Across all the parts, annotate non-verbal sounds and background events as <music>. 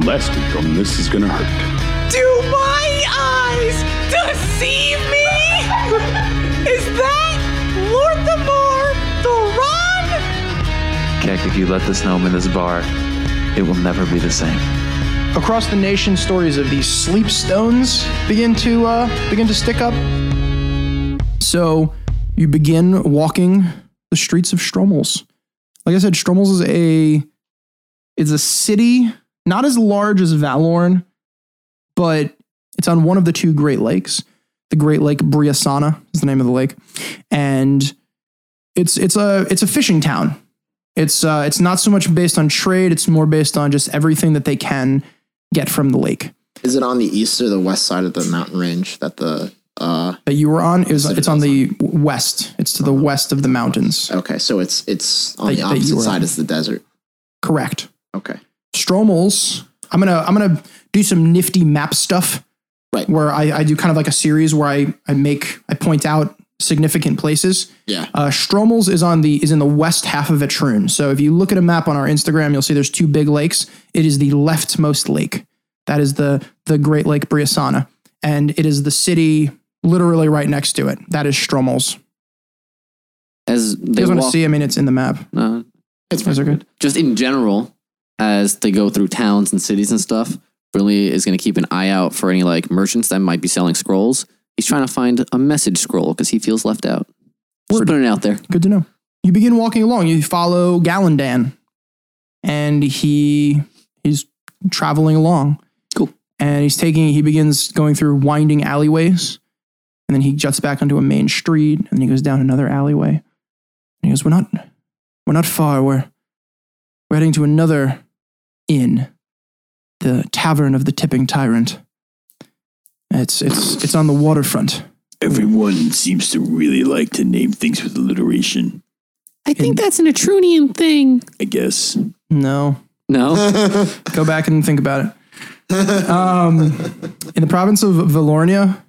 last week on This Is Gonna Hurt. Do my eyes deceive me? Is that Lord the Keck, if you let the gnome in this bar, it will never be the same. Across the nation, stories of these sleep stones begin to uh, begin to stick up. So you begin walking the streets of Stromels. Like I said, Stromels is a it's a city not as large as Valorn, but it's on one of the two Great Lakes. The Great Lake Briasana is the name of the lake, and it's it's a it's a fishing town. It's uh, it's not so much based on trade; it's more based on just everything that they can get from the lake Is it on the east or the west side of the mountain range that the uh that you were on. Is City it's on the west. It's to the west of the mountains. okay, so it's it's on That- the opposite side on. as the desert. Correct. Okay. Stromels. I'm gonna I'm gonna do some nifty map stuff. Right. Where I, I do kind of like a series where I I make I point out significant places. Yeah. Uh, Stromels is on the is in the west half of Etrun. So if you look at a map on our Instagram, you'll see there's two big lakes. It is the leftmost lake. That is the the Great Lake Briasana, and it is the city literally right next to it. That is Stromels. As You they guys want to see? I mean, it's in the map. uh, It's are good. just in general, as they go through towns and cities and stuff, Brimley is going to keep an eye out for any like merchants that might be selling scrolls. He's trying to find a message scroll because he feels left out. Just Word. putting it out there. Good to know. You begin walking along. You follow Galandan, and he he's traveling along. Cool. And he's taking. He begins going through winding alleyways, and then he juts back onto a main street, and then he goes down another alleyway. And he goes, "We're not, we're not far. We're we're heading to another inn, the Tavern of the Tipping Tyrant. It's it's it's on the waterfront. Everyone seems to really like to name things with alliteration, I think that's an Etrunian thing. I guess. No, No, <laughs> Go back and think about it. Um, in the province of Valornia,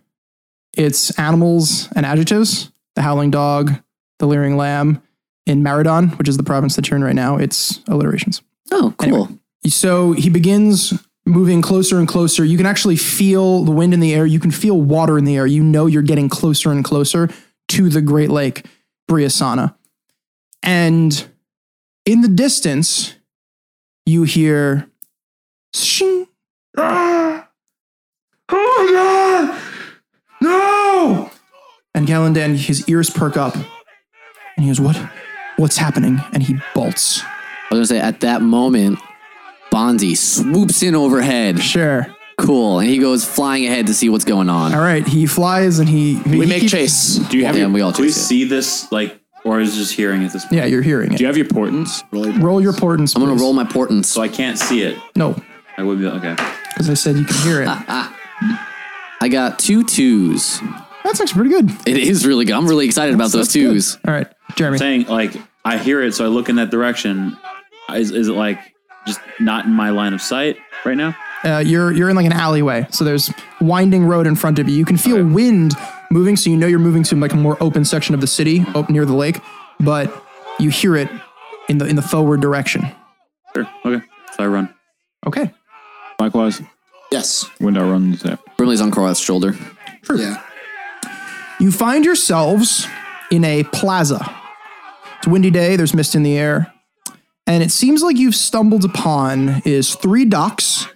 it's animals and adjectives. The howling dog, the leering lamb. In Maradon, which is the province that you're in right now, it's alliterations. oh, cool. Anyway. So he begins moving closer and closer. You can actually feel the wind in the air. You can feel water in the air. You know you're getting closer and closer to the Great Lake, Briasana. And in the distance, you hear shing. Ah! Oh my god! No! And Galandan, his ears perk up. And he goes, What? What's happening? And he bolts. I was gonna say at that moment, Bonzi swoops in overhead. Sure. Cool, and he goes flying ahead to see what's going on. All right, he flies and he. we he make keeps- chase. Do you have Yeah, your, we all do we chase it. see this like or is it just hearing at this point? Yeah, you're hearing it. Do you have your portents? Roll your portents. I'm gonna please. roll my portents. So I can't see it. No, I would be okay. because I said you can hear it. <laughs> I got two twos. That's actually pretty good. It is really good. I'm really excited about those That's good. twos. All right, Jeremy. Saying like I hear it, so I look in that direction. Is, is it like just not in my line of sight right now? Uh, you're you're in like an alleyway, so there's winding road in front of you. You can feel wind moving, so you know you're moving to like a more open section of the city, up near the lake. But you hear it in the in the forward direction. Sure. Okay. So I run. Okay. Likewise, Yes. Window runs. run that. Brimley's on Korath's shoulder. Yeah. You find yourselves in a plaza. It's a windy day, there's mist in the air, and it seems like you've stumbled upon is three docks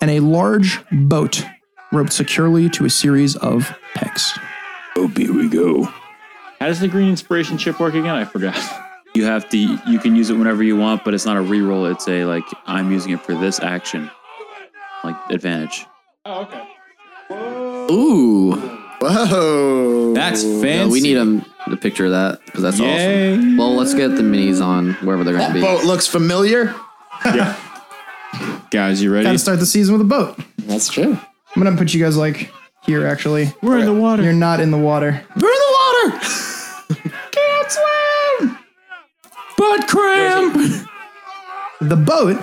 and a large boat roped securely to a series of pegs. Oh, here we go. How does the green inspiration chip work again? I forgot. <laughs> You have to. You can use it whenever you want, but it's not a reroll. It's a like I'm using it for this action, like advantage. Oh, okay. Whoa. Ooh, Whoa. That's yeah, fancy. we need a, a picture of that because that's Yay. awesome. Well, let's get the minis on wherever they're going to be. boat looks familiar. <laughs> Yeah. Guys, you ready? Got to start the season with a boat. That's true. I'm gonna put you guys like here. Actually, We're in the water. you're not in the water. We're in the water. <laughs> Can't swim. butt cramp. The boat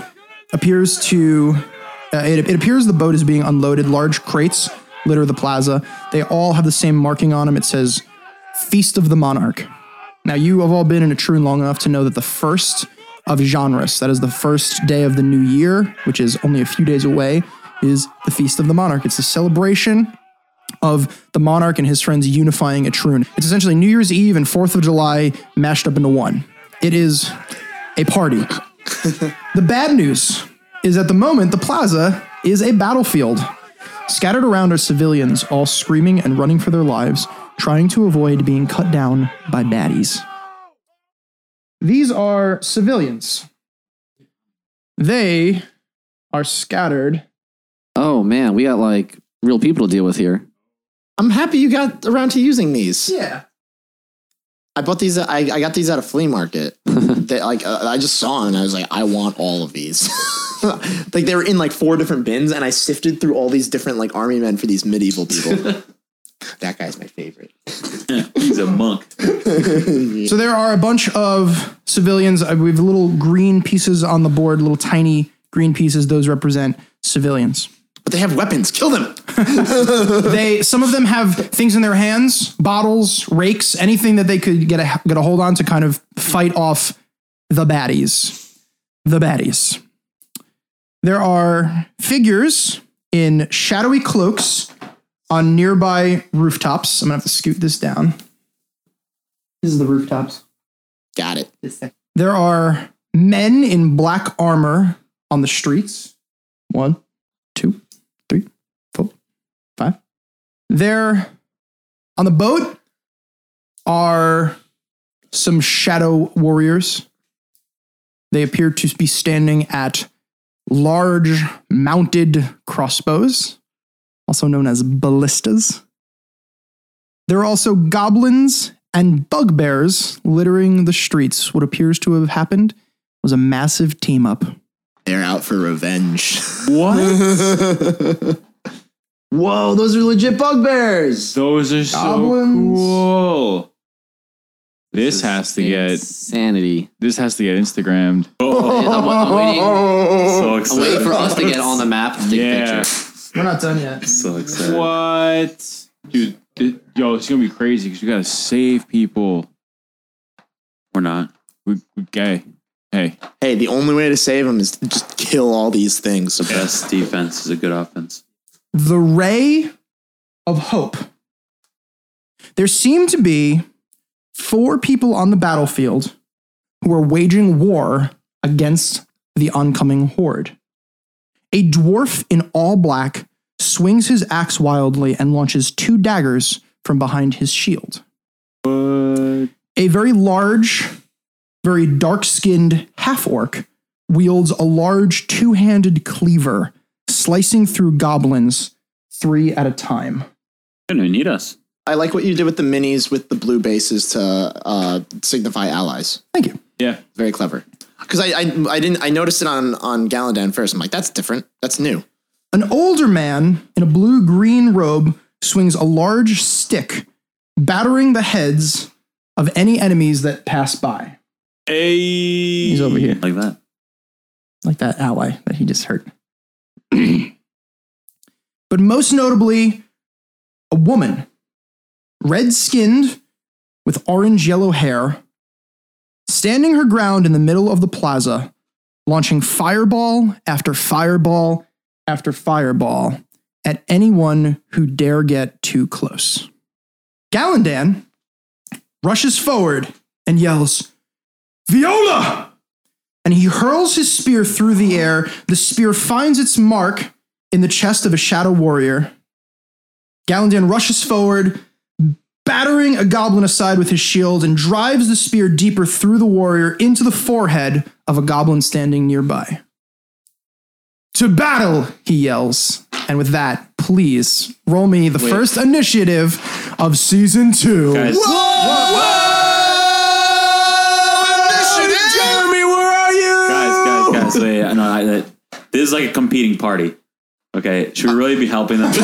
appears to. Uh, it, it appears the boat is being unloaded. Large crates litter the plaza. They all have the same marking on them. It says "Feast of the Monarch." Now, you have all been in Etrun long enough to know that the first of genres. That is the first day of the new year, which is only a few days away, is the Feast of the Monarch. It's a celebration of the monarch and his friends unifying Etrun. It's essentially New Year's Eve and 4th of July mashed up into one. It is a party. <laughs> the bad news is at the moment, the plaza is a battlefield. Scattered around are civilians, all screaming and running for their lives, trying to avoid being cut down by baddies. These are civilians. They are scattered. Oh man, we got like real people to deal with here. I'm happy you got around to using these. Yeah. I bought these. I, I got these at a flea market. <laughs> they, like uh, I just saw them and I was like, I want all of these. <laughs> like they were in like four different bins, and I sifted through all these different like army men for these medieval people. <laughs> that guy's my favorite. <laughs> He's a monk. So there are a bunch of civilians. Uh, We have little green pieces on the board, little tiny green pieces. Those represent civilians. But they have weapons. Kill them. <laughs> they some of them have things in their hands, bottles, rakes, anything that they could get a get a hold on to kind of fight off the baddies. The baddies. There are figures in shadowy cloaks on nearby rooftops. I'm gonna have to scoot this down. This is the rooftops. Got it. There are men in black armor on the streets. One, two, three, four, five. There on the boat are some shadow warriors. They appear to be standing at large mounted crossbows, also known as ballistas. There are also goblins and bugbears littering the streets. What appears to have happened was a massive team up. They're out for revenge. <laughs> What? <laughs> Whoa, those are legit bugbears. Those are so Goblins. Cool. This has to get insanity. this has to get Instagrammed. I'm, <laughs> I'm waiting. so I'm waiting for us to get on the map to take Yeah. a picture. We're not done yet. <laughs> So excited. What? Dude, thi- yo, it's gonna be crazy because you gotta save people. We're not. We, we gay. Hey, Hey, the only way to save them is to just kill all these things. The best defense is a good offense. The ray of hope. There seem to be four people on the battlefield who are waging war against the oncoming horde. A dwarf in all black swings his axe wildly and launches two daggers from behind his shield. A very large, very dark skinned half orc wields a large two handed cleaver, slicing through goblins three at a time. They don't need us. I like what you did with the minis with the blue bases to uh, signify allies. Thank you. yeah, Very clever. Because I, I I didn't I noticed it on on Galandan first. I'm like, that's different. That's new. An older man in a blue green robe swings a large stick, battering the heads of any enemies that pass by. hey, He's over here, Like that. like that ally that he just hurt. <clears throat> but most notably, a woman, red skinned with orange yellow hair, standing her ground in the middle of the plaza, launching fireball after fireball after fireball at anyone who dare get too close. Galandan rushes forward and yells, Viola! And he hurls his spear through the air. The spear finds its mark in the chest of a shadow warrior. Galandan rushes forward, battering a goblin aside with his shield, and drives the spear deeper through the warrior into the forehead of a goblin standing nearby. To battle, he yells. And with that, please roll me the first initiative of season two. Guys, Jeremy, where are you? guys, guys, guys. Wait, no, I, this is like a competing party. Okay, should we really be helping them? this,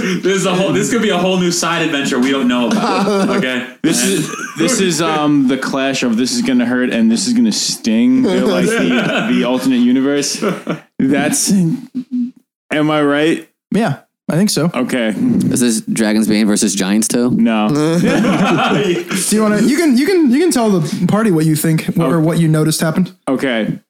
<laughs> this is a whole. This could be a whole new side adventure we don't know about. Okay, This is this is um the clash of this is gonna hurt and this is gonna sting. They're like the, <laughs> the alternate universe. That's am I right? Yeah. I think so. Okay. Is this Dragon's Bane versus Giant's Toe? No. <laughs> Do you want to? You can. You can. You can tell the party what you think or what you noticed happened. Okay.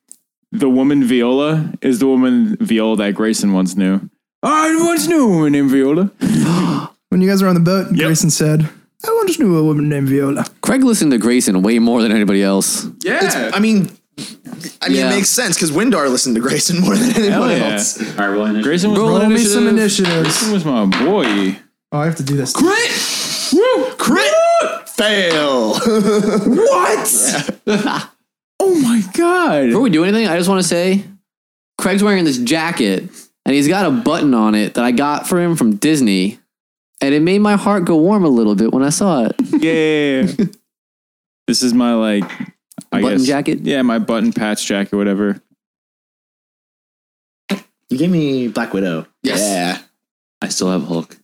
The woman Viola is the woman Viola that Grayson once knew. I once knew a woman named Viola. <gasps> When you guys were on the boat, Grayson said, "I once knew a woman named Viola." Craig listened to Grayson way more than anybody else. Yeah. I mean, I mean, Yeah. it makes sense because Windar listened to Grayson more than anyone yeah. else. All right, rolling initiative. Grayson was Roll my Roll me some initiatives. Grayson was my boy. Oh, I have to do this. Crit! Woo! Crit fail. <laughs> What? <laughs> my god. Before we do anything, I just want to say Craig's wearing this jacket and he's got a button on it that I got for him from Disney. And it made my heart go warm a little bit when I saw it. <laughs> Yeah. this is my like I Button guess, jacket? Yeah, my button patch jacket, whatever. You gave me Black Widow. Yes. Yeah. I still have Hulk.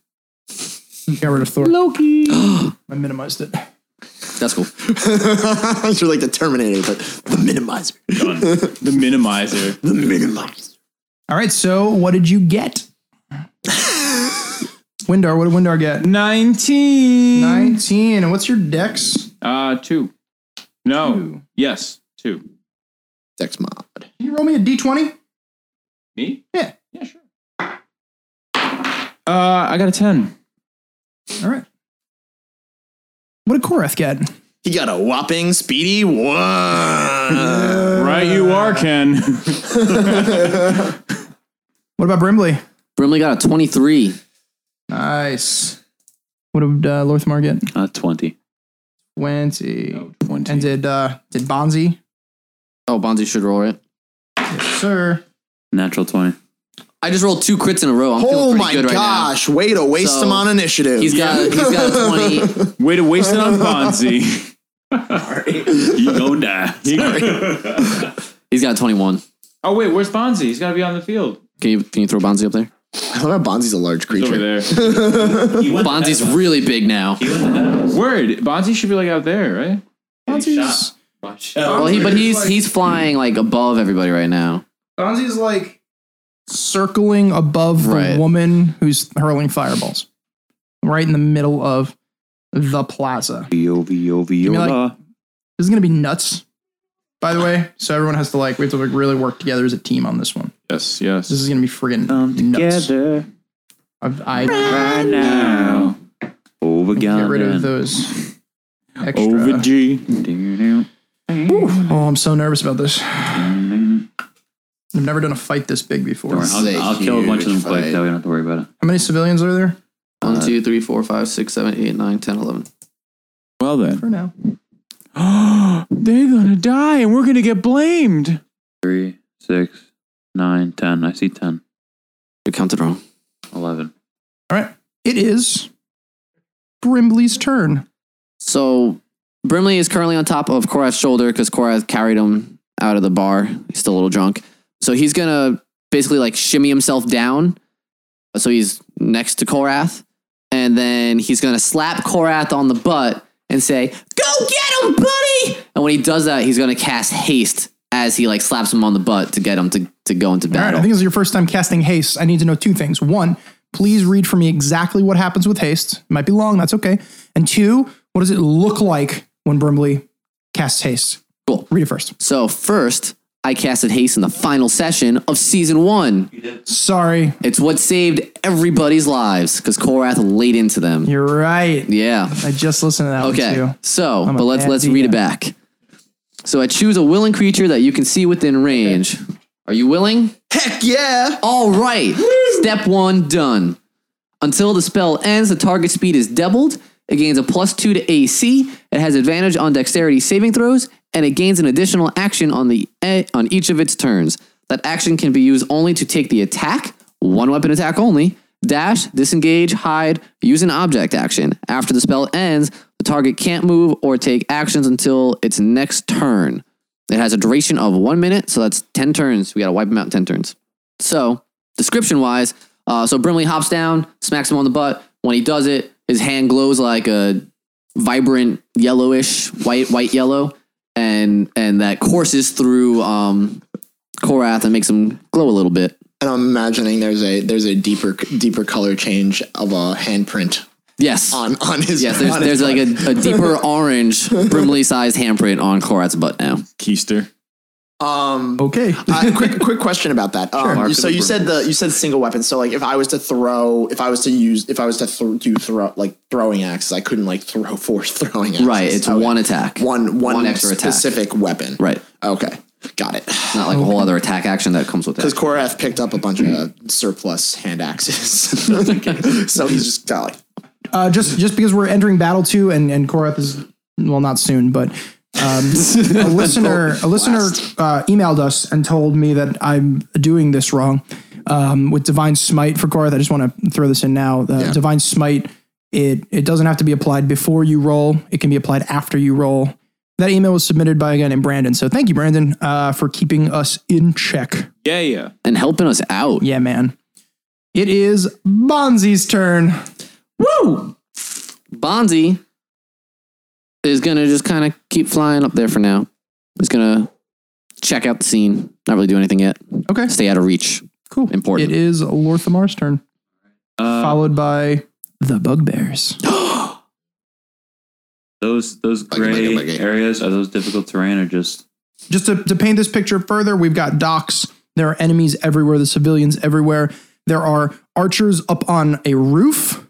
Got rid of Thor. <gasps> Loki. I minimized it. That's cool. <laughs> You're like the Terminator, but the minimizer. <laughs> The minimizer. The minimizer. All right. So, what did you get? <laughs> Windar. What did Windar get? 19. Nineteen. And what's your dex? Uh two. No. Two. Yes, two. Dex mod. Can you roll me a d20? Me? Yeah. Yeah, sure. Uh I got a 10. All right. What did Korath get? He got a whopping speedy one. Right you are, Ken. <laughs> What about Brimley? Brimley got a 23. Nice. What did uh, Lorthamar get? Uh, 20. 20. 20. And did uh, did Bonzi? Oh, Bonzi should roll it. Yes, sir. Natural 20. I just rolled two crits in a row. I'm Oh feeling pretty my good right now. gosh. Way to waste So, him on initiative. He's got he's got a <laughs> 20. Way to waste it on Bonzi. You gonna die. <laughs> he's got twenty one. oh wait, where's Bonzi? He's gotta be on the field. Can you can you throw Bonzi up there? I love how Bonzi's a large He's over creature. there. <laughs> Bonzi's really big now. Word. Bonzi should be like out there, right? Bonzi's, Well, he but he's he's flying like above everybody right now. Bonzi's like circling above the woman who's hurling fireballs. Right in the middle of the plaza. Vio, Vio, me, like- This is gonna be nuts. By the way, so everyone has to like we have to like really work together as a team on this one. Yes, yes. This is gonna be friggin' Come nuts. together I've, I right now. Over get rid of those extra. Over G. Oh, I'm so nervous about this. I've never done a fight this big before. Don't worry, This is a I'll, I'll kill a bunch of them huge quick. fight. That way we don't have to worry about it. How many civilians are there? One, two, three, four, five, six, seven, eight, nine, 10, 11. Well then. For now. <gasps> They're gonna die and we're gonna get blamed. Three, six, nine, ten. I see ten. You counted wrong. Eleven. All right. It is Brimley's turn. So Brimley is currently on top of Korath's shoulder because Korath carried him out of the bar. He's still a little drunk. So he's gonna basically like shimmy himself down. So he's next to Korath. And then he's gonna slap Korath on the butt and say, Go get him, buddy! And when he does that, he's gonna cast haste as he like slaps him on the butt to get him to, to go into battle. All right. I think this is your first time casting haste. I need to know two things. One, please read for me exactly what happens with haste. It might be long, that's okay. And two, what does it look like when Brimley casts haste? Cool. Read it first. So first, I casted haste in the final session of season one. Sorry. It's what saved everybody's lives because Korath laid into them. You're right. Yeah. I just listened to that Okay. one too. So, I'm but let's let's read it back. So I choose a willing creature that you can see within range. Are you willing? Heck yeah. All right. Step one done. Until the spell ends, the target speed is doubled. It gains a plus two to AC. It has advantage on dexterity saving throws, and it gains an additional action on the eh, on each of its turns. That action can be used only to take the attack, one weapon attack only, dash, disengage, hide, use an object action. After the spell ends, the target can't move or take actions until its next turn. It has a duration of one minute, so that's 10 turns. We gotta wipe them out in 10 turns. So, description wise, uh, so Brimley hops down, smacks him on the butt. When he does it, his hand glows like a vibrant yellowish, white, white yellow, and and that courses through um, Korath and makes him glow a little bit. And I'm imagining there's a there's a deeper deeper color change of a handprint Yes. on on his. Yes, there's, his there's like a, a deeper <laughs> orange, Brimley sized handprint on Korath's butt now. Keister. Um. Okay. uh, quick quick question about that. <laughs> Um, Mark so you said the you said single weapon. So like if I was to throw, if I was to use, if I was to th- do throw like throwing axes, I couldn't like throw <laughs> four throwing axes. Right, it's Okay. one attack. one one, One extra attack. specific weapon. Right. Okay, got it. Not like a whole other attack action that comes with it. Because. Korath picked up a bunch of surplus hand axes, <laughs> so he's just got like Uh, just just because we're entering battle two and and Korath is well not soon, but um, <laughs> a listener a listener uh, emailed us and told me that I'm doing this wrong um, with divine smite for Korath. I just want to throw this in now. The divine smite it it doesn't have to be applied before you roll. It can be applied after you roll. That email was submitted by a guy named Brandon. So thank you, Brandon, uh, for keeping us in check. Yeah, yeah. And helping us out. Yeah, man. It is Bonzi's turn. Woo! Bonzi is gonna just kind of keep flying up there for now. He's gonna check out the scene. Not really do anything yet. Okay. Stay out of reach. Cool. Important. It is Lorthamar's turn, Uh, followed by the Bugbears. <gasps> those those Buggy, gray buggy, buggy. areas are those difficult terrain or just Just to, to paint this picture further, we've got docks. There are enemies everywhere, the civilians everywhere. There are archers up on a roof.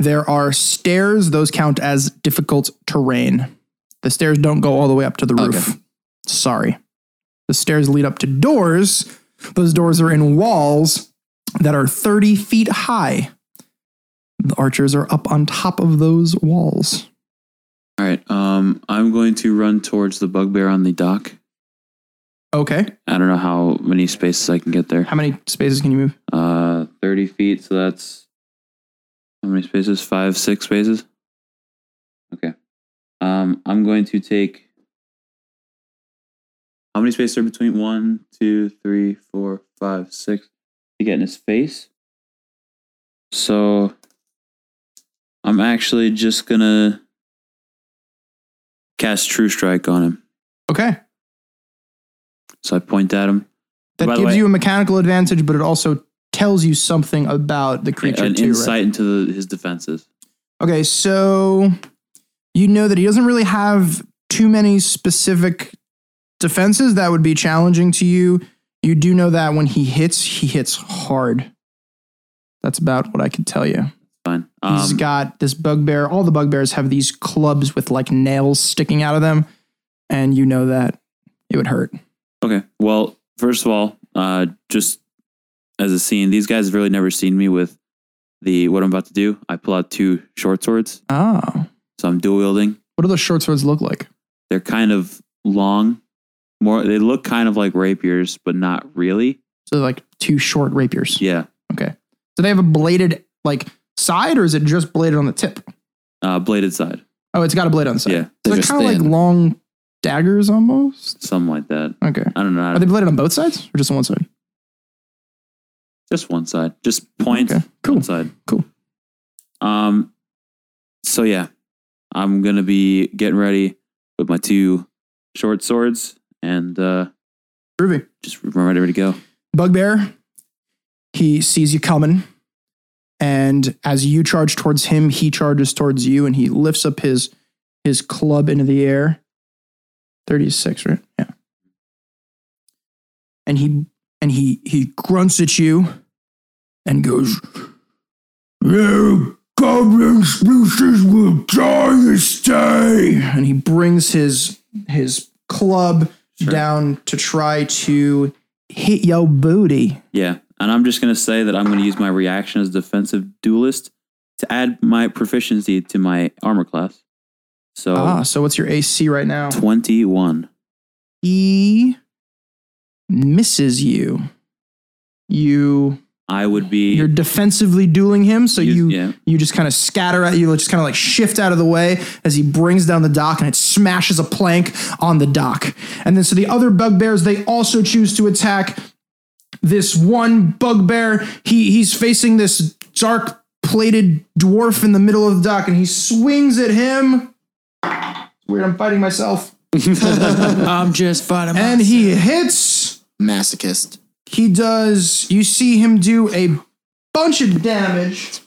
There are stairs. Those count as difficult terrain. The stairs don't go all the way up to the roof. Okay. Sorry. The stairs lead up to doors. Those doors are in walls that are 30 feet high. The archers are up on top of those walls. all right. Um, I'm going to run towards the bugbear on the dock. Okay. I don't know how many spaces I can get there. How many spaces can you move? Uh, 30 feet. So that's how many spaces? Five, six spaces. Okay. Um, I'm going to take. How many spaces are between one, two, three, four, five, six? To get in his face. So I'm actually just gonna cast True Strike on him. Okay. So I point at him. That By gives way- you a mechanical advantage, but it also tells you something about the creature an too, insight right? into the, his defenses. Okay, so you know that he doesn't really have too many specific defenses that would be challenging to you. You do know that when he hits, he hits hard. That's about what I can tell you. Fine. He's Um, got this bugbear. All the bugbears have these clubs with like nails sticking out of them, and you know that it would hurt. Okay. Well, first of all, uh, just as a scene, these guys have really never seen me with the what I'm about to do. I pull out two short swords, Oh, so I'm dual wielding. what do those short swords look like? They're kind of long, more. They look kind of like rapiers, but not really. So like two short rapiers. Yeah. Okay. Do they have a bladed like side, or is it just bladed on the tip? Uh, bladed side, Oh, it's got a blade on the side. Yeah. So They're they're kind of like long daggers almost. something like that. Okay. I don't know. Are they bladed on both sides or just on one side? Just one side. Just point. Okay, cool. One side. Cool. Um. So yeah, I'm gonna be getting ready with my two short swords and uh, Groovy. just ready to go. Bugbear, he sees you coming. And as you charge towards him, he charges towards you and he lifts up his his club into the air. 36, right? Yeah. And he and he he grunts at you and goes, You goblin species will die this day. And he brings his his club Sure. down to try to hit your booty. Yeah, and I'm just gonna say that I'm gonna use my reaction as defensive duelist to add my proficiency to my armor class. So Ah, so what's your AC right now? 21. He misses you. You I would be. you're defensively dueling him, so Use- you yeah. you just kind of scatter at you, just kind of like shift out of the way as he brings down the dock and it smashes a plank on the dock. And then so the other bugbears they also choose to attack this one bugbear. He he's facing this dark plated dwarf in the middle of the dock and he swings at him. Weird, I'm fighting myself. <laughs> <laughs> I'm just fighting. Myself. And he hits masochist. he does. You see him do a bunch of damage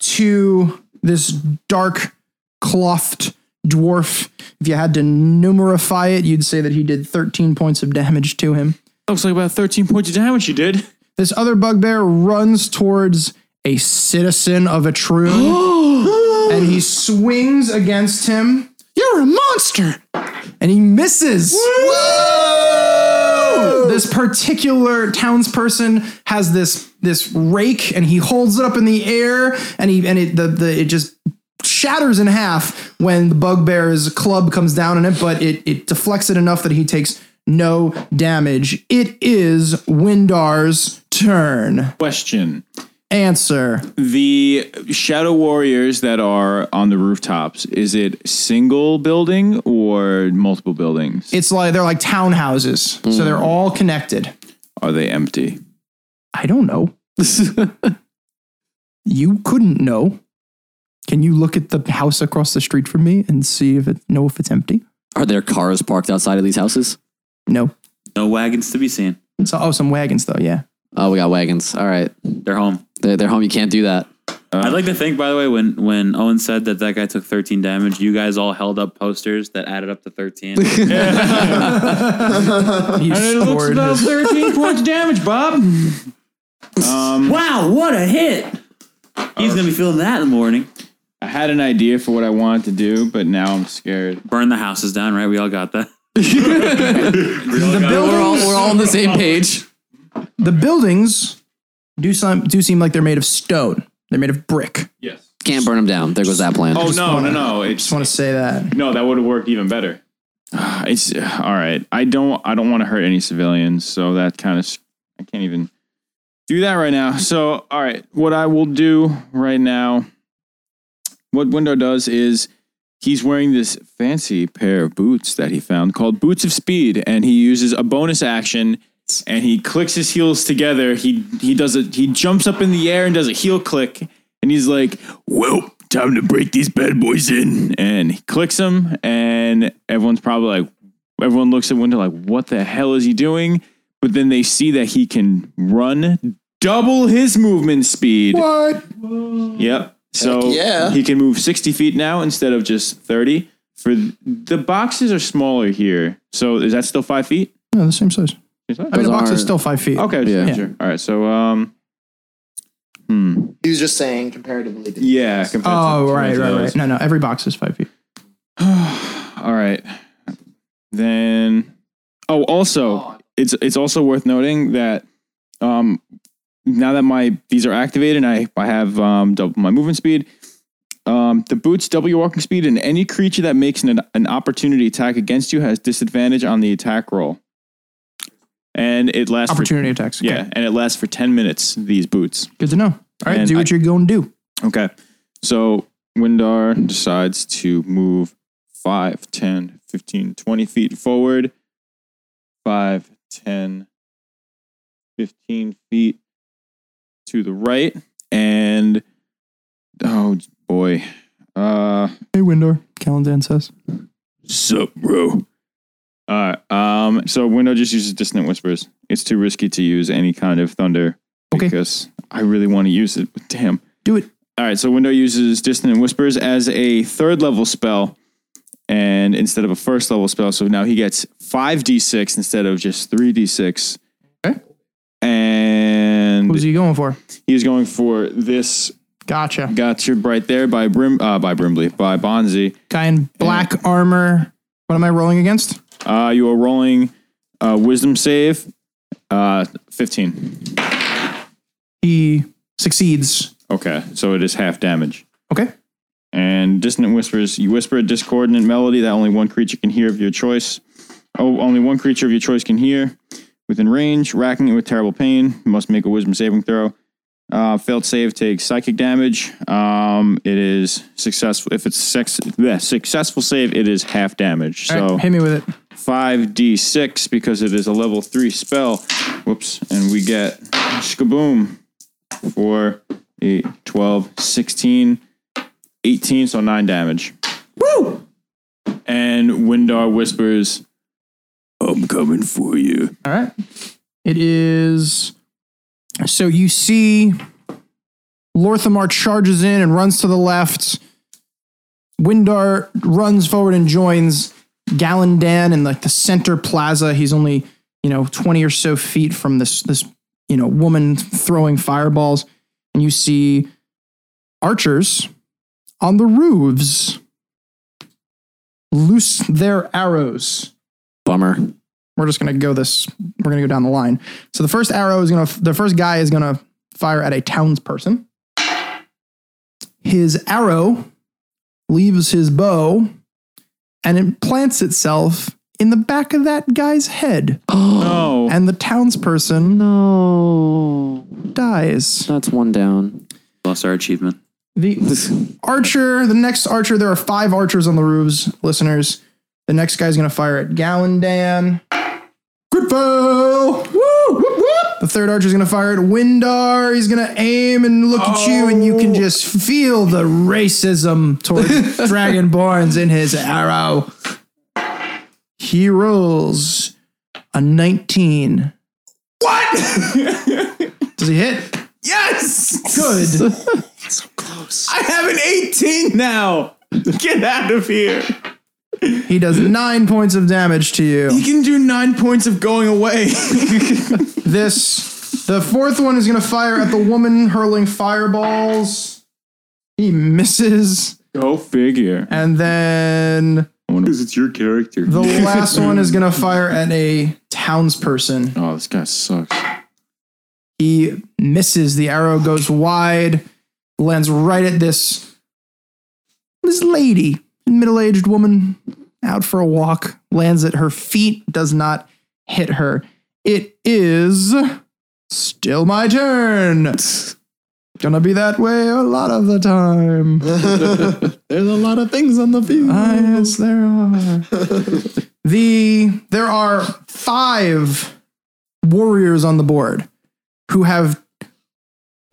to this dark clothed dwarf. If you had to numerify it, you'd say that he did 13 points of damage to him. Looks like about 13 points of damage you did. This other bugbear runs towards a citizen of Etrun <gasps> and he swings against him You're a monster. and he misses. This particular townsperson has this this rake and he holds it up in the air and he and it the, the it just shatters in half when the bugbear's club comes down on it, but it it deflects it enough that he takes no damage. It is Windar's turn. Question. Answer. The shadow warriors that are on the rooftops, is it single building or multiple buildings? It's like they're like townhouses, so they're hmm. all connected. Are they empty? I don't know. <laughs> you couldn't know. Can you look at the house across the street from me and see if it know if it's empty? Are there cars parked outside of these houses? No. No wagons to be seen. So, oh, some wagons though. Yeah. Oh, we got wagons. All right. They're home. They're, they're home. You can't do that. I'd like to think, by the way, when when Owen said that that guy took 13 damage, you guys all held up posters that added up to 13. <laughs> <laughs> He scored his- 13 <laughs> points of damage, Bob. Um, wow, what a hit! He's gonna be feeling that in the morning. I had an idea for what I wanted to do, but now I'm scared. Burn the houses down, right? We all got that. the We're all, we're all on the same page. The buildings do some do seem like they're made of stone. They're made of brick. Yes. Can't burn them down. There goes that plan. Oh no, no, no! It's Just want to say that. no. That would have worked even better. <sighs> It's uh, all right. I don't. I don't want to hurt any civilians, so that kind of. I can't even do that right now. So all right, what I will do right now. What Window does is he's wearing this fancy pair of boots that he found called Boots of Speed, and he uses a bonus action and he clicks his heels together. He he does it. He jumps up in the air and does a heel click, and he's like, Well, time to break these bad boys in. and he clicks them, and everyone's probably like, everyone looks at Window like, what the hell is he doing? But then they see that he can run double his movement speed. What? Yep. So Heck yeah. he can move 60 feet now instead of just 30. For the boxes are smaller here. So is that still five feet? No, the same size. I mean, the Those box is still five feet. Okay. Yeah. Yeah. Sure. All right. So, um, hmm. He was just saying comparatively. To Yeah. compared to- Oh, compared right, right, those. right. No, no. Every box is five feet. <sighs> All right. Then oh also it's it's also worth noting that um now that my these are activated and I I have um double my movement speed um the boots double your walking speed and any creature that makes an an opportunity attack against you has disadvantage on the attack roll. And it lasts Opportunity attacks. Okay. yeah, and it lasts for 10 minutes these boots. Good to know. All right, And do what I- you're going to do. Okay. So Windar decides to move 5, 10, 15, 20 feet forward. 5, 10, 15 feet to the right. And oh boy. Uh Hey, Windar. Galandan says. Sup, bro? Uh um so Window just uses dissonant whispers. It's too risky to use any kind of thunder Okay. because I really want to use it. But damn. Do it. All right, so Window uses Dissonant Whispers as a third level spell, and instead of a first level spell, so now he gets five d6 instead of just three d6. Okay. And Who's he going for? he's going for this. Gotcha. Got you right there by Brim, uh, by Brimley, by Bonzi. Guy in black armor. What am I rolling against? Uh, you are rolling uh, Wisdom save, uh, fifteen. He succeeds. Okay, so it is half damage. Okay. And dissonant whispers, you whisper a discordant melody that only one creature can hear of your choice. Oh, only one creature of your choice can hear. Within range, racking it with terrible pain. You must make a wisdom saving throw. Uh, failed save takes psychic damage. Um, it is successful. If it's sex, bleh, successful save, it is half damage. All So right, hit me with it. 5d6 because it is a level 3 spell. Whoops. And we get skaboom. 4, 8, 12, 16, 18, so 9 damage. Woo! And Windar whispers, I'm coming for you. All right. It is. So you see Lorthamar charges in and runs to the left. Windar runs forward and joins Galandan in like the center plaza. He's only, you know, 20 or so feet from this this, you know, woman throwing fireballs. And you see archers on the roofs loose their arrows. Bummer. We're just gonna go this. We're gonna go down the line. So the first arrow is gonna. The first guy is gonna fire at a townsperson. His arrow leaves his bow, and it plants itself in the back of that guy's head, <gasps> No. and the townsperson No. dies. That's one down. Lost our achievement. The archer, the next archer, there are five archers on the roofs, listeners. The next guy's gonna fire at Galandan. Good fail! Woo! Whoop, whoop. The third archer is gonna fire at Windar. He's gonna aim and look at you, and you can oh. just feel the racism towards <laughs> Dragonborns in his arrow. He rolls a 19. What? <laughs> Does he hit? Yes! Good. <laughs> so close. I have an 18 now. Get out of here. He does nine points of damage to you. He can do nine points of going away. <laughs> This, the fourth one is going to fire at the woman hurling fireballs. He misses. Go figure. And then Because it's your character. the <laughs> last one is going to fire at a townsperson. Oh, this guy sucks. He misses. The arrow goes wide, lands right at this this lady, middle-aged woman, out for a walk. Lands at her feet, does not hit her. It is still my turn. Gonna be that way a lot of the time. <laughs> There's a lot of things on the field. Ah, yes, there are. <laughs> the there are five warriors on the board who have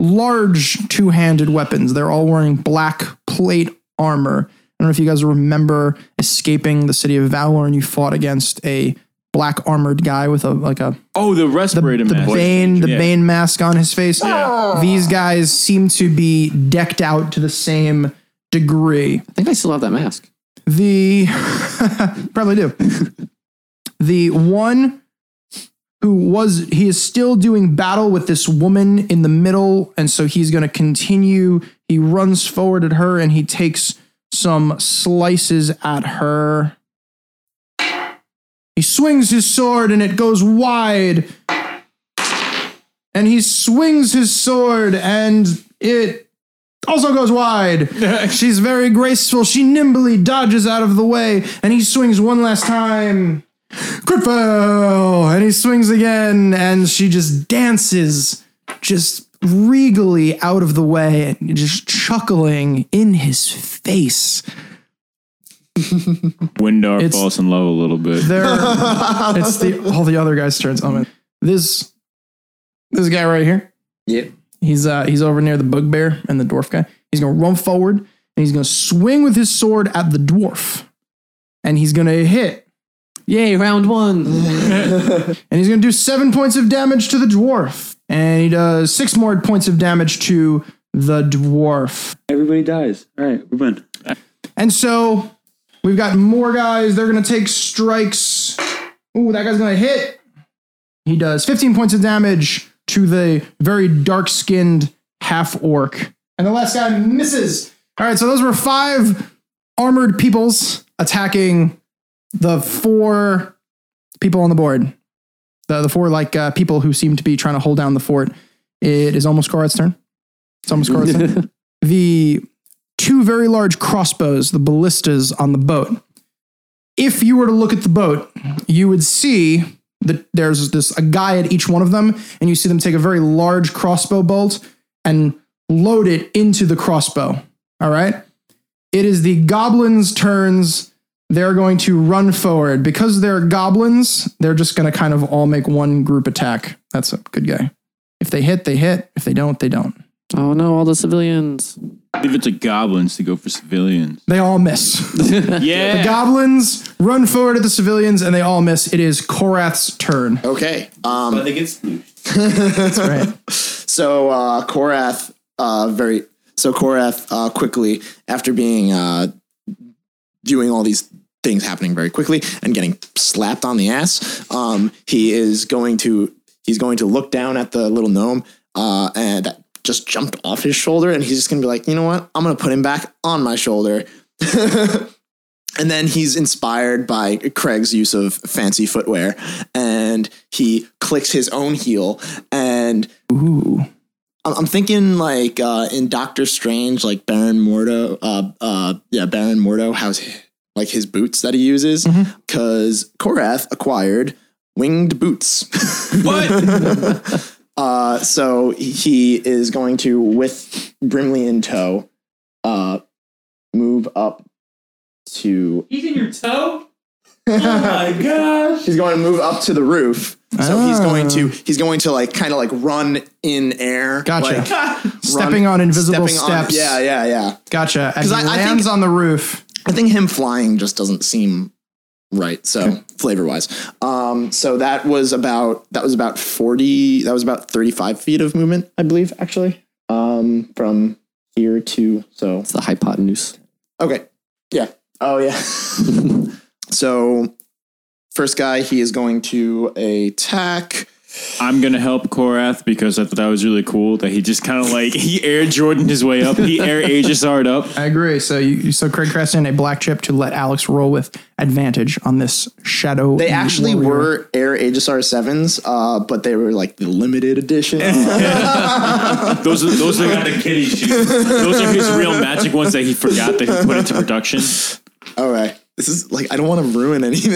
large two-handed weapons. They're all wearing black plate armor. I don't know if you guys remember escaping the city of Valor and you fought against a black armored guy with a like a Oh, the respirator the mask. Bane, the Yeah. Bane mask on his face. These guys seem to be decked out to the same degree. I think I still have that mask. The <laughs> probably do. the one who was he is still doing battle with this woman in the middle, and so he's going to continue. He runs forward at her and he takes some slices at her. He swings his sword and it goes wide. And he swings his sword and it also goes wide. <laughs> She's very graceful. She nimbly dodges out of the way, and he swings one last time. Crit fail! And he swings again, and she just dances, just regally out of the way, and just chuckling in his face. <laughs> Windar It's- falls in love a little bit. There, <laughs> it's the all the other guys' turns. I mean, this this guy right here. Yep. He's uh he's over near the bugbear and the dwarf guy. He's gonna run forward and he's gonna swing with his sword at the dwarf, and he's gonna hit, Yay, round one. <laughs> and he's gonna do seven points of damage to the dwarf, and he does six more points of damage to the dwarf. Everybody dies. All right, we win. And so we've got more guys. They're gonna take strikes. Ooh, that guy's gonna hit. He does 15 points of damage to the very dark skinned half orc. And the last guy misses. All right, so those were five armored peoples attacking the four people on the board. The, the four like uh, people who seem to be trying to hold down the fort. It is almost Korath's turn. It's almost Korath's turn. <laughs> The two very large crossbows, the ballistas on the boat. If you were to look at the boat, you would see that there's this a guy at each one of them, and you see them take a very large crossbow bolt and load it into the crossbow. All right. It is the goblins' turns. They're going to run forward. Because they're goblins, they're just going to kind of all make one group attack. That's a good guy. If they hit, they hit. If they don't, they don't. oh no, all the civilians. If it's a goblins to go for civilians. They all miss. <laughs> Yeah. The goblins run forward at the civilians and they all miss. It is Korath's turn. Okay. Um, But they get smooshed. <laughs> That's right. So uh, Korath, uh, very so Korath uh, quickly after being uh, doing all these things happening very quickly and getting slapped on the ass, um, he is going to he's going to look down at the little gnome uh, and that just jumped off his shoulder, and he's just gonna be like, you know what, I'm gonna put him back on my shoulder. <laughs> And then he's inspired by Craig's use of fancy footwear, and he clicks his own heel. And Ooh. I'm I'm thinking like uh, in Doctor Strange, like Baron Mordo, uh, uh, yeah, Baron Mordo, has like his boots that he uses, because Korath acquired winged boots. What? <laughs> Uh, so he is going to, with Brimley in tow, uh, move up to. He's in your toe? Oh my <laughs> gosh. He's going to move up to the roof. So he's Ah. going to he's going to like kind of like run in air. Gotcha. like, <laughs> Stepping on invisible stepping on- steps. yeah, yeah, yeah. Gotcha. As he I- I lands think- on the roof. I think him flying just doesn't seem right. So flavor wise, um, so that was about that was about forty. That was about thirty five feet of movement, I believe, actually, um, from here to so It's the hypotenuse. Okay. Yeah. Oh yeah. <laughs> so first guy, he is going to attack. I'm gonna help Korath because I thought that was really cool that he just kind of like he air Jordan his way up. He air Aegisard up. I agree. So you so Craig crashed in a black chip to let Alex roll with advantage on this shadow. They actually warrior. were Air Aegisar sevens, uh, but they were like the limited edition. <laughs> Those are those are The kitty shoes. those are his real magic ones that he forgot that he put into production. All right. This is like I don't want to ruin any of <laughs>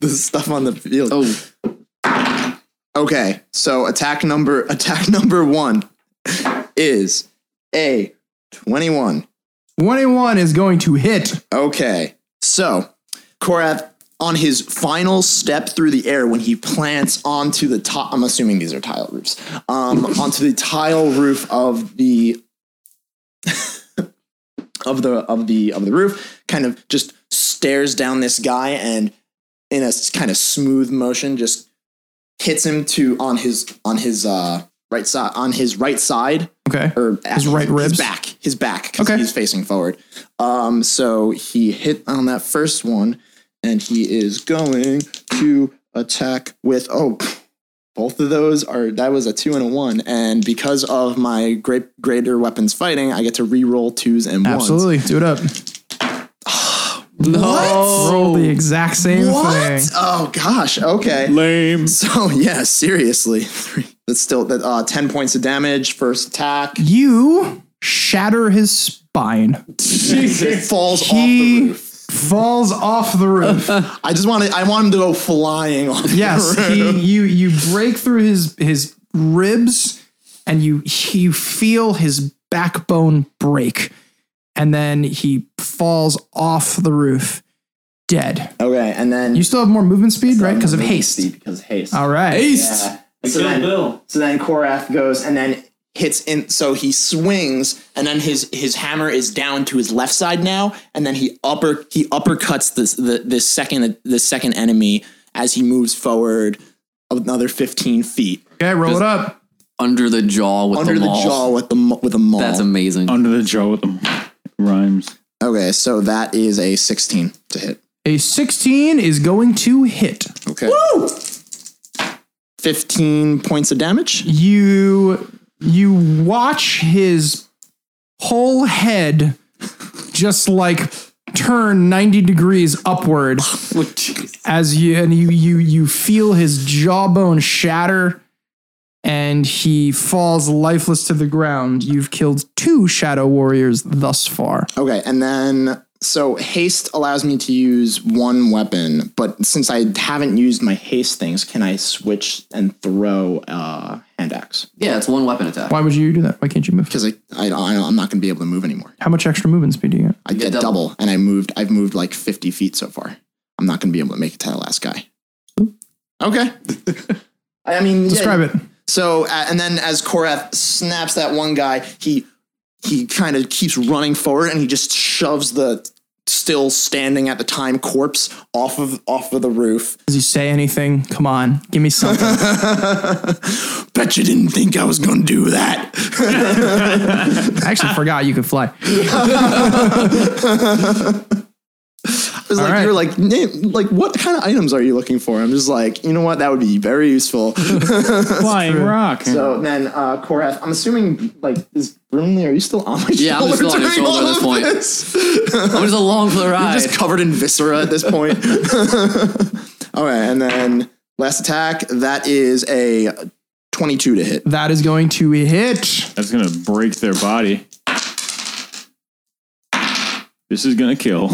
the stuff on the field. Oh, Okay, so attack number attack number one is a twenty-one. 21 is going to hit. Okay, so Korath on his final step through the air when he plants onto the top. I'm assuming these are tile roofs. Um, <laughs> onto the tile roof of the <laughs> of the of the of the roof, kind of just stares down this guy and in a kind of smooth motion just hits him to on his on his uh right side on his right side Okay. or His right ribs? his back his back Okay. he's facing forward um so he hit on that first one and he is going to attack with oh both of those are that was a two and a one and because of my great greater weapons fighting i get to re-roll twos and ones Absolutely. Do it up. Roll the exact same what thing. oh gosh okay Lame. so <laughs> yeah seriously <laughs> that's still that uh 10 points of damage first attack You shatter his spine. it <laughs> falls off the He roof falls off the roof. I just want to. I want him to go flying off. Yes, the he, roof. you you break through his his ribs and you you feel his backbone break, and then he falls off the roof, dead. Okay, and then You still have more movement speed, right? Because of haste. speed, Because of haste. All right. Yeah. So then, Bill. so then Korath goes and then hits in. So he swings, and then his his hammer is down to his left side now, and then he upper he uppercuts this the this second the second enemy as he moves forward another fifteen feet Okay, roll it up. under the jaw with under the the maul. jaw with the with a maul. That's amazing. Under the jaw with them rhymes. okay, so that is a sixteen to hit. A 16 is going to hit. Okay. Fifteen points of damage. You you watch his whole head just like turn 90 degrees upward <laughs> oh, as you and you you you feel his jawbone shatter and he falls lifeless to the ground. You've killed two shadow warriors thus far. Okay, and then so haste allows me to use one weapon, but since I haven't used my haste things, can I switch and throw uh, hand axe? yeah, it's one weapon attack. Why would you do that? Why can't you move? Because I, I, I I'm not going to be able to move anymore. How much extra movement speed do you get? I get double. double. and I moved. I've moved like 50 feet so far. I'm not going to be able to make it to the last guy. Okay. <laughs> I mean, yeah, Describe it. So, uh, and then as Korath snaps that one guy, he he kind of keeps running forward and he just shoves the still standing at the time corpse off of off of the roof. Does he say anything? Come on, give me something. <laughs> Bet you didn't think I was gonna do that. <laughs> I actually forgot you could fly. <laughs> I was like, right. you're like, name, like, what kind of items are you looking for? I'm just like, you know what, that would be very useful. <laughs> Flying rock. so then, uh, Korath, I'm assuming, like, is Brimley, are you still on my Yeah, I'm shoulder still on your shoulder all at this point. this? <laughs> I'm just along for the I'm ride. just covered in viscera at this point. <laughs> All right, and then last attack, that is a 22 to hit. That is going to hit. That's gonna break their body. This is gonna kill.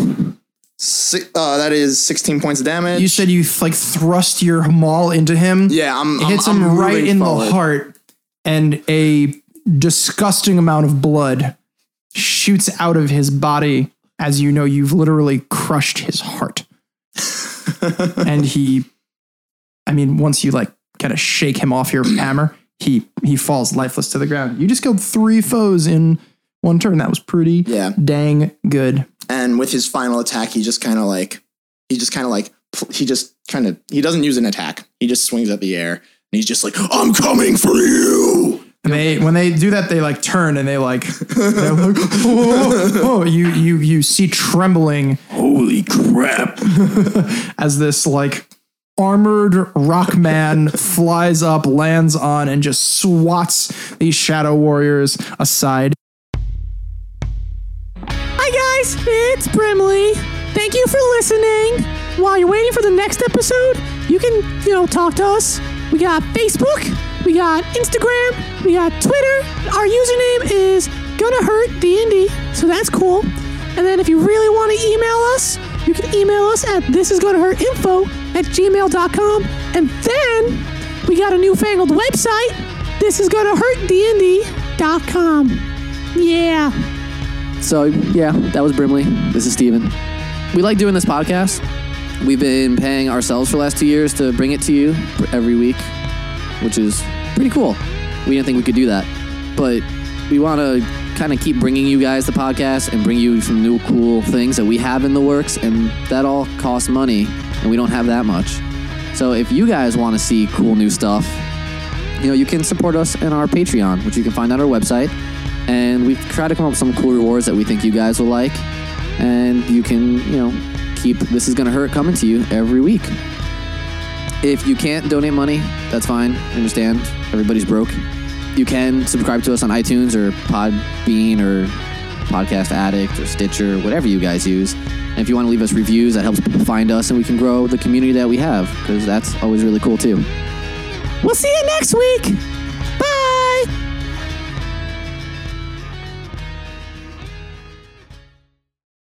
Uh, that is 16 points of damage. You said you like thrust your maul into him. yeah, I'm. It I'm- hits I'm him right in forward. the heart, and a disgusting amount of blood shoots out of his body as you know you've literally crushed his heart. <laughs> and he, I mean, once you like kind of shake him off your hammer, he he falls lifeless to the ground. You just killed three foes in one turn. That was pretty Yeah. dang good. and with his final attack, he just kind of like he just kind of like he just kind of he doesn't use an attack. He just swings at the air and he's just like, "I'm coming for you." And they when they do that, they like turn and they like, <laughs> like oh, oh, you you you see trembling Holy crap. <laughs> as this like armored rock man flies up, lands on, and just swats these shadow warriors aside. Guys, it's Brimley. Thank you for listening. While you're waiting for the next episode, you can, you know, talk to us. We got Facebook, we got Instagram, we got Twitter. Our username is gonna hurt D&D, so that's cool. And then if you really want to email us, you can email us at thisisgonnahurtinfo at gmail.com. And then we got a newfangled website, thisisgonnahurtdnd.com. Yeah. So yeah, that was Brimley. This is Steven. We like doing this podcast. We've been paying ourselves for the last two years to bring it to you every week, which is pretty cool. We didn't think we could do that, but we want to kind of keep bringing you guys the podcast and bring you some new cool things that we have in the works, and that all costs money, and we don't have that much. So if you guys want to see cool new stuff, you know, you can support us in our Patreon, which you can find on our website. And we've tried to come up with some cool rewards that we think you guys will like. And you can, you know, keep This Is Gonna Hurt coming to you every week. If you can't donate money, that's fine. I understand. Everybody's broke. You can subscribe to us on iTunes or Podbean or Podcast Addict or Stitcher, whatever you guys use. And if you want to leave us reviews, that helps people find us and we can grow the community that we have because that's always really cool too. We'll see you next week.